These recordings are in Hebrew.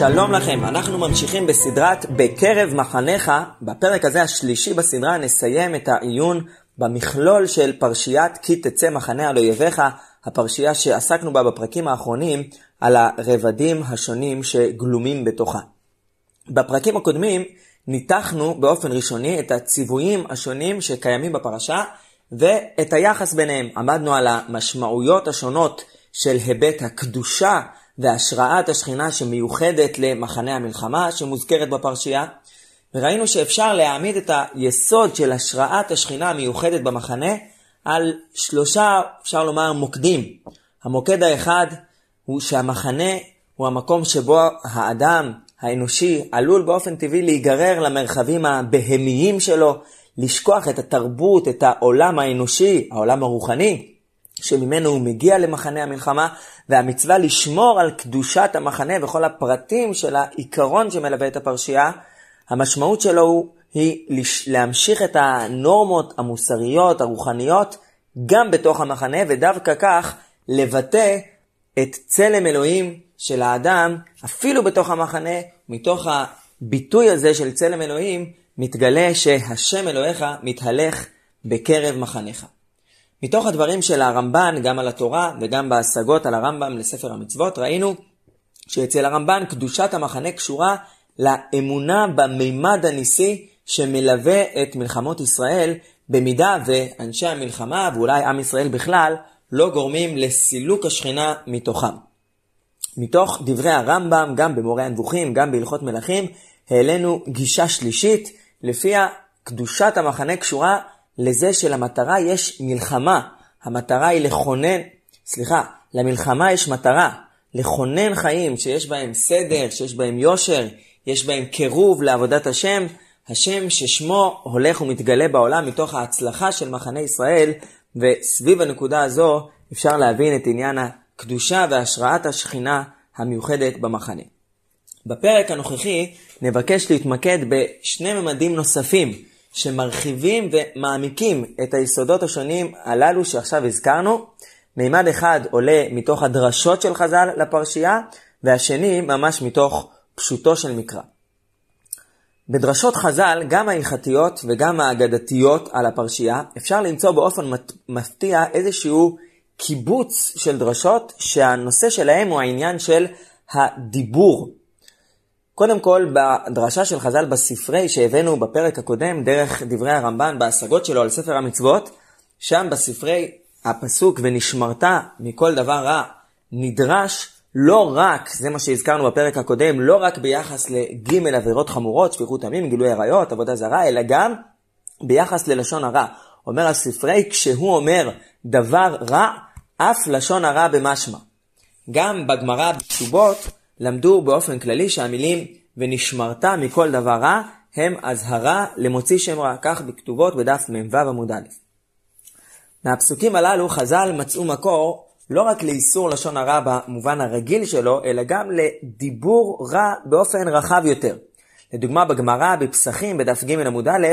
שלום לכם, אנחנו ממשיכים בסדרת בקרב מחניך. בפרק הזה השלישי בסדרה נסיים את העיון במכלול של פרשיית כי תצא מחנה על אויביך, הפרשייה שעסקנו בה בפרקים האחרונים על הרבדים השונים שגלומים בתוכה. בפרקים הקודמים ניתחנו באופן ראשוני את הציוויים השונים שקיימים בפרשה ואת היחס ביניהם. עמדנו על המשמעויות השונות של היבט הקדושה והשראת השכינה שמיוחדת למחנה המלחמה שמוזכרת בפרשייה. וראינו שאפשר להעמיד את היסוד של השראת השכינה המיוחדת במחנה על שלושה, אפשר לומר, מוקדים. המוקד האחד הוא שהמחנה הוא המקום שבו האדם האנושי עלול באופן טבעי להיגרר למרחבים הבהמיים שלו, לשכוח את התרבות, את העולם האנושי, העולם הרוחני, שממנו הוא מגיע למחנה המלחמה, והמצווה לשמור על קדושת המחנה וכל הפרטים של העיקרון שמלווה את הפרשייה, המשמעות שלו הוא, היא להמשיך את הנורמות המוסריות, הרוחניות, גם בתוך המחנה, ודווקא כך לבטא את צלם אלוהים של האדם, אפילו בתוך המחנה, מתוך הביטוי הזה של צלם אלוהים, מתגלה שהשם אלוהיך מתהלך בקרב מחניך. מתוך הדברים של הרמב"ן, גם על התורה וגם בהשגות על הרמב"ם לספר המצוות, ראינו שאצל הרמב"ן קדושת המחנה קשורה לאמונה במימד הניסי שמלווה את מלחמות ישראל, במידה ואנשי המלחמה, ואולי עם ישראל בכלל, לא גורמים לסילוק השכינה מתוכם. מתוך דברי הרמב"ם, גם במורה הנבוכים, גם בהלכות מלכים, העלינו גישה שלישית, לפיה קדושת המחנה קשורה לזה שלמטרה יש מלחמה. המטרה היא לכונן, סליחה, למלחמה יש מטרה, לכונן חיים שיש בהם סדר, שיש בהם יושר, יש בהם קירוב לעבודת השם, השם ששמו הולך ומתגלה בעולם מתוך ההצלחה של מחנה ישראל, וסביב הנקודה הזו אפשר להבין את עניין הקדושה והשראת השכינה המיוחדת במחנה. בפרק הנוכחי נבקש להתמקד בשני ממדים נוספים שמרחיבים ומעמיקים את היסודות השונים הללו שעכשיו הזכרנו. מימד אחד עולה מתוך הדרשות של חז"ל לפרשייה, והשני ממש מתוך פשוטו של מקרא. בדרשות חז"ל, גם ההלכתיות וגם האגדתיות על הפרשייה, אפשר למצוא באופן מפתיע איזשהו קיבוץ של דרשות שהנושא שלהם הוא העניין של הדיבור. קודם כל, בדרשה של חז"ל בספרי שהבאנו בפרק הקודם, דרך דברי הרמב"ן בהשגות שלו על ספר המצוות, שם בספרי הפסוק ונשמרת מכל דבר רע, נדרש לא רק, זה מה שהזכרנו בפרק הקודם, לא רק ביחס לג' עבירות חמורות, שפיכות עמים, גילוי עריות, עבודה זרה, אלא גם ביחס ללשון הרע. אומר הספרי, כשהוא אומר דבר רע, אף לשון הרע במשמע. גם בגמרא בכתובות למדו באופן כללי שהמילים ונשמרת מכל דבר רע הם אזהרה למוציא שם רע, כך בכתובות בדף מ"ו עמוד א'. מהפסוקים הללו חז"ל מצאו מקור לא רק לאיסור לשון הרע במובן הרגיל שלו, אלא גם לדיבור רע באופן רחב יותר. לדוגמה, בגמרא, בפסחים, בדף ג' עמוד א',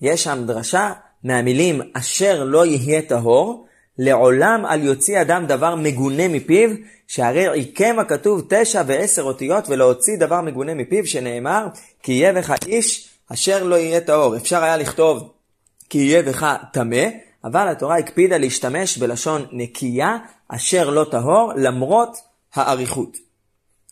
יש שם דרשה מהמילים אשר לא יהיה טהור, לעולם על יוציא אדם דבר מגונה מפיו, שהרי עיקם הכתוב תשע ועשר אותיות ולהוציא דבר מגונה מפיו, שנאמר, כי יהיה בך איש אשר לא יהיה טהור. אפשר היה לכתוב, כי יהיה בך טמא, אבל התורה הקפידה להשתמש בלשון נקייה, אשר לא טהור, למרות האריכות.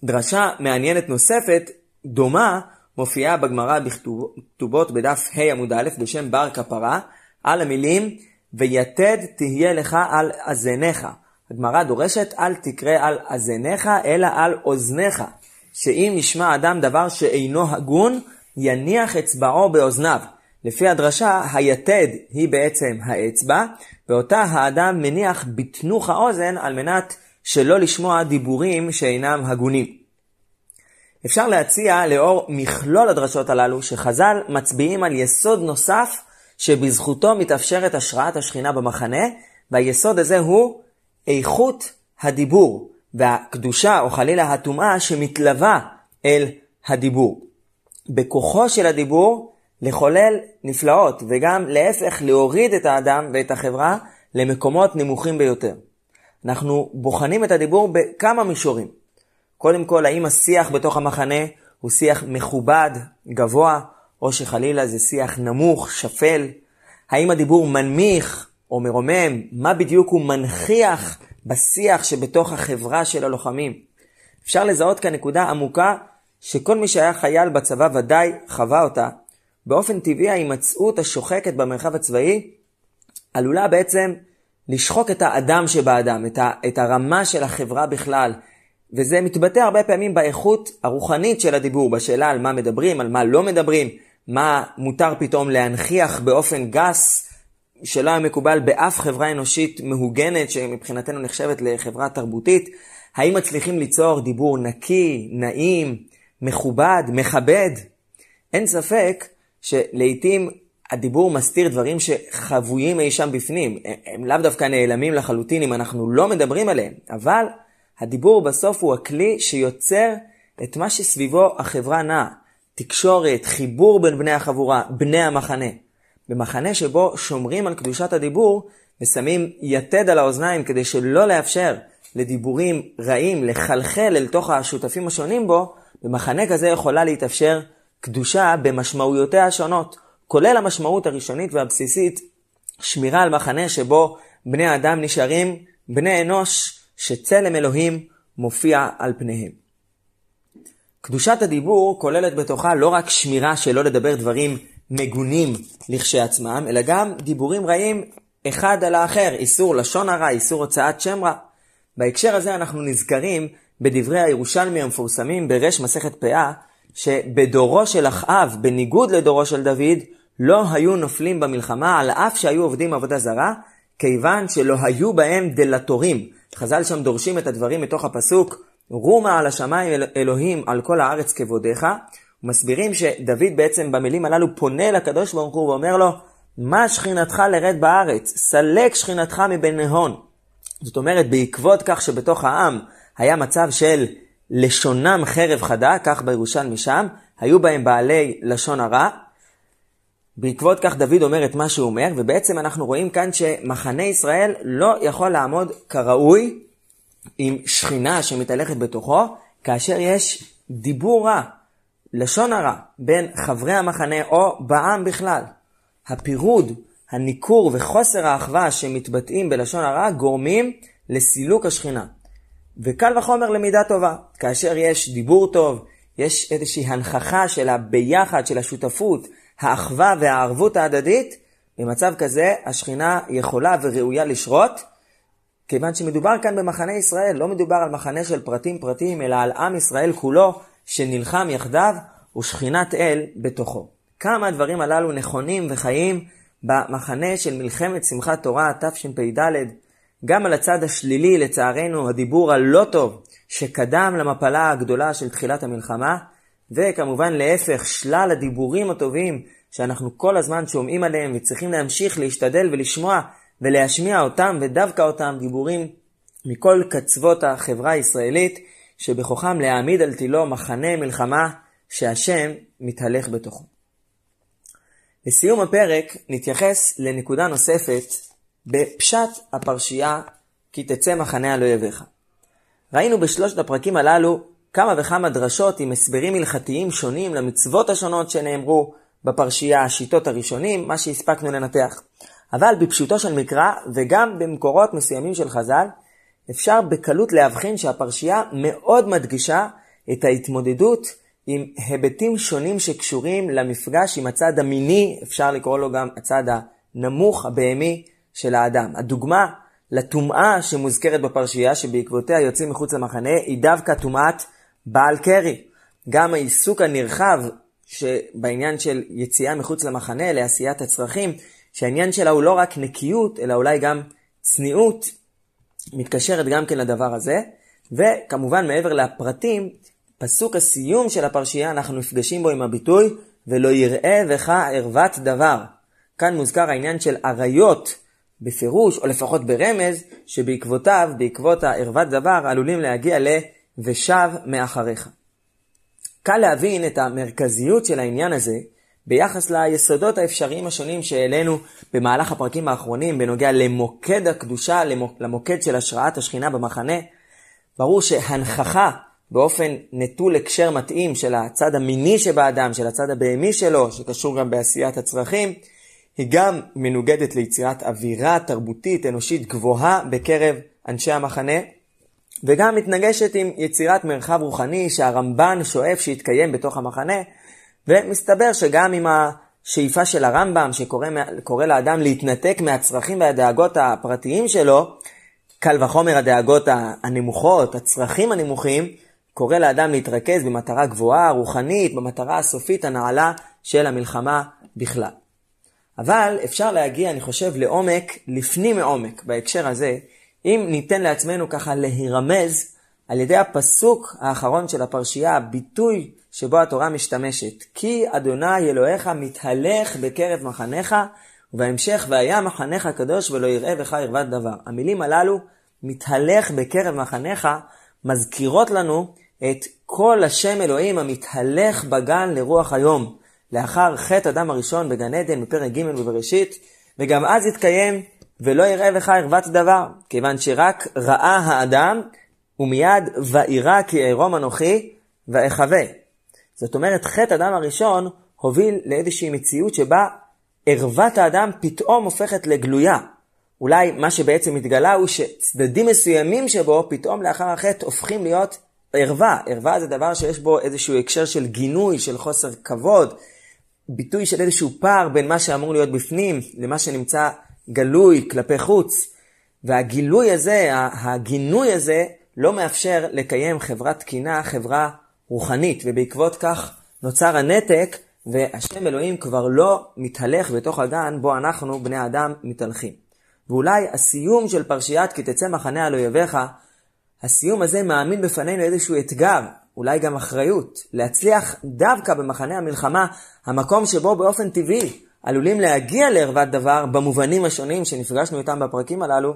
דרשה מעניינת נוספת, דומה, מופיעה בגמרא בכתובות בדף ה' עמוד א' בשם בר כפרה, על המילים ויתד תהיה לך על אזניך. הגמרא דורשת אל תקרא על אזניך אלא על אוזניך, שאם ישמע אדם דבר שאינו הגון, יניח אצבעו באוזניו. לפי הדרשה, היתד היא בעצם האצבע, ואותה האדם מניח בתנוך האוזן על מנת שלא לשמוע דיבורים שאינם הגונים. אפשר להציע לאור מכלול הדרשות הללו שחז"ל מצביעים על יסוד נוסף שבזכותו מתאפשרת השראת השכינה במחנה, והיסוד הזה הוא איכות הדיבור, והקדושה או חלילה הטומאה שמתלווה אל הדיבור. בכוחו של הדיבור לחולל נפלאות, וגם להפך להוריד את האדם ואת החברה למקומות נמוכים ביותר. אנחנו בוחנים את הדיבור בכמה מישורים. קודם כל, האם השיח בתוך המחנה הוא שיח מכובד, גבוה, או שחלילה זה שיח נמוך, שפל? האם הדיבור מנמיך או מרומם? מה בדיוק הוא מנכיח בשיח שבתוך החברה של הלוחמים? אפשר לזהות כאן נקודה עמוקה שכל מי שהיה חייל בצבא ודאי חווה אותה. באופן טבעי ההימצאות השוחקת במרחב הצבאי עלולה בעצם לשחוק את האדם שבאדם, את, ה, את הרמה של החברה בכלל. וזה מתבטא הרבה פעמים באיכות הרוחנית של הדיבור, בשאלה על מה מדברים, על מה לא מדברים, מה מותר פתאום להנכיח באופן גס, שלא היה מקובל באף חברה אנושית מהוגנת, שמבחינתנו נחשבת לחברה תרבותית. האם מצליחים ליצור דיבור נקי, נעים, מכובד, מכבד? אין ספק שלעיתים הדיבור מסתיר דברים שחבויים אי שם בפנים. הם לאו דווקא נעלמים לחלוטין אם אנחנו לא מדברים עליהם, אבל הדיבור בסוף הוא הכלי שיוצר את מה שסביבו החברה נעה. תקשורת, חיבור בין בני החבורה, בני המחנה. במחנה שבו שומרים על קדושת הדיבור ושמים יתד על האוזניים כדי שלא לאפשר לדיבורים רעים לחלחל אל תוך השותפים השונים בו, במחנה כזה יכולה להתאפשר קדושה במשמעויותיה השונות. כולל המשמעות הראשונית והבסיסית, שמירה על מחנה שבו בני האדם נשארים בני אנוש שצלם אלוהים מופיע על פניהם. קדושת הדיבור כוללת בתוכה לא רק שמירה שלא לדבר דברים מגונים לכשעצמם, אלא גם דיבורים רעים אחד על האחר, איסור לשון הרע, איסור הוצאת שם רע. בהקשר הזה אנחנו נזכרים בדברי הירושלמי המפורסמים ברש מסכת פאה, שבדורו של אחאב, בניגוד לדורו של דוד, לא היו נופלים במלחמה על אף שהיו עובדים עבודה זרה, כיוון שלא היו בהם דלתורים. חז"ל שם דורשים את הדברים מתוך הפסוק, רומה על השמיים אל אלוהים על כל הארץ כבודיך, ומסבירים שדוד בעצם במילים הללו פונה לקדוש ברוך הוא ואומר לו, מה שכינתך לרד בארץ? סלק שכינתך מבין נהון. זאת אומרת, בעקבות כך שבתוך העם היה מצב של לשונם חרב חדה, כך בירושלמי שם, היו בהם בעלי לשון הרע, בעקבות כך דוד אומר את מה שהוא אומר, ובעצם אנחנו רואים כאן שמחנה ישראל לא יכול לעמוד כראוי עם שכינה שמתהלכת בתוכו, כאשר יש דיבור רע, לשון הרע, בין חברי המחנה או בעם בכלל. הפירוד, הניכור וחוסר האחווה שמתבטאים בלשון הרע גורמים לסילוק השכינה. וקל וחומר למידה טובה. כאשר יש דיבור טוב, יש איזושהי הנכחה של הביחד, של השותפות, האחווה והערבות ההדדית, במצב כזה השכינה יכולה וראויה לשרות, כיוון שמדובר כאן במחנה ישראל, לא מדובר על מחנה של פרטים פרטים, אלא על עם ישראל כולו שנלחם יחדיו ושכינת אל בתוכו. כמה הדברים הללו נכונים וחיים במחנה של מלחמת שמחת תורה תשפ"ד, גם על הצד השלילי, לצערנו, הדיבור הלא טוב שקדם למפלה הגדולה של תחילת המלחמה, וכמובן להפך, שלל הדיבורים הטובים שאנחנו כל הזמן שומעים עליהם וצריכים להמשיך להשתדל ולשמוע ולהשמיע אותם, ודווקא אותם דיבורים מכל קצוות החברה הישראלית, שבכוחם להעמיד על תילו מחנה מלחמה שהשם מתהלך בתוכו. לסיום הפרק נתייחס לנקודה נוספת בפשט הפרשייה כי תצא מחנה על אויביך. ראינו בשלושת הפרקים הללו כמה וכמה דרשות עם הסברים הלכתיים שונים למצוות השונות שנאמרו בפרשייה, השיטות הראשונים, מה שהספקנו לנתח. אבל בפשוטו של מקרא, וגם במקורות מסוימים של חז"ל, אפשר בקלות להבחין שהפרשייה מאוד מדגישה את ההתמודדות עם היבטים שונים שקשורים למפגש עם הצד המיני, אפשר לקרוא לו גם הצד הנמוך, הבהמי של האדם. הדוגמה לטומאה שמוזכרת בפרשייה, שבעקבותיה יוצאים מחוץ למחנה, היא דווקא טומאת בעל קרי. גם העיסוק הנרחב שבעניין של יציאה מחוץ למחנה לעשיית הצרכים, שהעניין שלה הוא לא רק נקיות, אלא אולי גם צניעות, מתקשרת גם כן לדבר הזה. וכמובן, מעבר לפרטים, פסוק הסיום של הפרשייה, אנחנו נפגשים בו עם הביטוי, ולא יראה בך ערוות דבר. כאן מוזכר העניין של עריות בפירוש, או לפחות ברמז, שבעקבותיו, בעקבות הערוות דבר, עלולים להגיע ל... ושב מאחריך. קל להבין את המרכזיות של העניין הזה ביחס ליסודות האפשריים השונים שהעלינו במהלך הפרקים האחרונים בנוגע למוקד הקדושה, למוקד של השראת השכינה במחנה. ברור שהנכחה באופן נטול הקשר מתאים של הצד המיני שבאדם, של הצד הבהמי שלו, שקשור גם בעשיית הצרכים, היא גם מנוגדת ליצירת אווירה תרבותית אנושית גבוהה בקרב אנשי המחנה, וגם מתנגשת עם יצירת מרחב רוחני שהרמב"ן שואף שיתקיים בתוך המחנה, ומסתבר שגם עם השאיפה של הרמב"ם, שקורא לאדם להתנתק מהצרכים והדאגות הפרטיים שלו, קל וחומר הדאגות הנמוכות, הצרכים הנמוכים, קורא לאדם להתרכז במטרה גבוהה, רוחנית, במטרה הסופית הנעלה של המלחמה בכלל. אבל אפשר להגיע, אני חושב, לעומק, לפנים מעומק, בהקשר הזה, אם ניתן לעצמנו ככה להירמז על ידי הפסוק האחרון של הפרשייה, הביטוי שבו התורה משתמשת. כי אדוני אלוהיך מתהלך בקרב מחניך, ובהמשך, והיה מחניך קדוש ולא יראה בך ערוות דבר. המילים הללו, מתהלך בקרב מחניך, מזכירות לנו את כל השם אלוהים המתהלך בגן לרוח היום. לאחר חטא אדם הראשון בגן עדן בפרק ג' בבראשית, וגם אז התקיים ולא יראה בך ערוות דבר, כיוון שרק ראה האדם, ומיד ואירע כי אערום אנוכי ואחווה. זאת אומרת, חטא אדם הראשון הוביל לאיזושהי מציאות שבה ערוות האדם פתאום הופכת לגלויה. אולי מה שבעצם התגלה הוא שצדדים מסוימים שבו פתאום לאחר החטא הופכים להיות ערווה. ערווה זה דבר שיש בו איזשהו הקשר של גינוי, של חוסר כבוד, ביטוי של איזשהו פער בין מה שאמור להיות בפנים למה שנמצא גלוי כלפי חוץ. והגילוי הזה, הגינוי הזה, לא מאפשר לקיים חברה תקינה, חברה רוחנית, ובעקבות כך נוצר הנתק, והשם אלוהים כבר לא מתהלך בתוך הגן בו אנחנו, בני האדם, מתהלכים. ואולי הסיום של פרשיית כי תצא מחנה על אויביך, הסיום הזה מעמיד בפנינו איזשהו אתגר, אולי גם אחריות, להצליח דווקא במחנה המלחמה, המקום שבו באופן טבעי עלולים להגיע לערוות דבר במובנים השונים שנפגשנו איתם בפרקים הללו,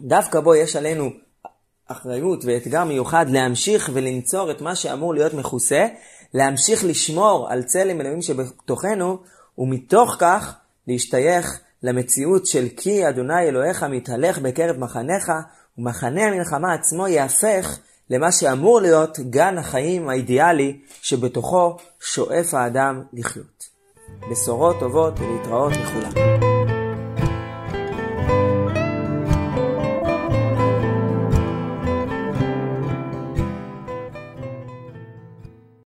דווקא בו יש עלינו אחריות ואתגר מיוחד להמשיך ולנצור את מה שאמור להיות מכוסה, להמשיך לשמור על צלם אלוהים שבתוכנו, ומתוך כך להשתייך למציאות של כי אדוני אלוהיך מתהלך בקרב מחניך, ומחנה המלחמה עצמו יהפך למה שאמור להיות גן החיים האידיאלי שבתוכו שואף האדם לחיות. בשורות טובות ולהתראות לכולם.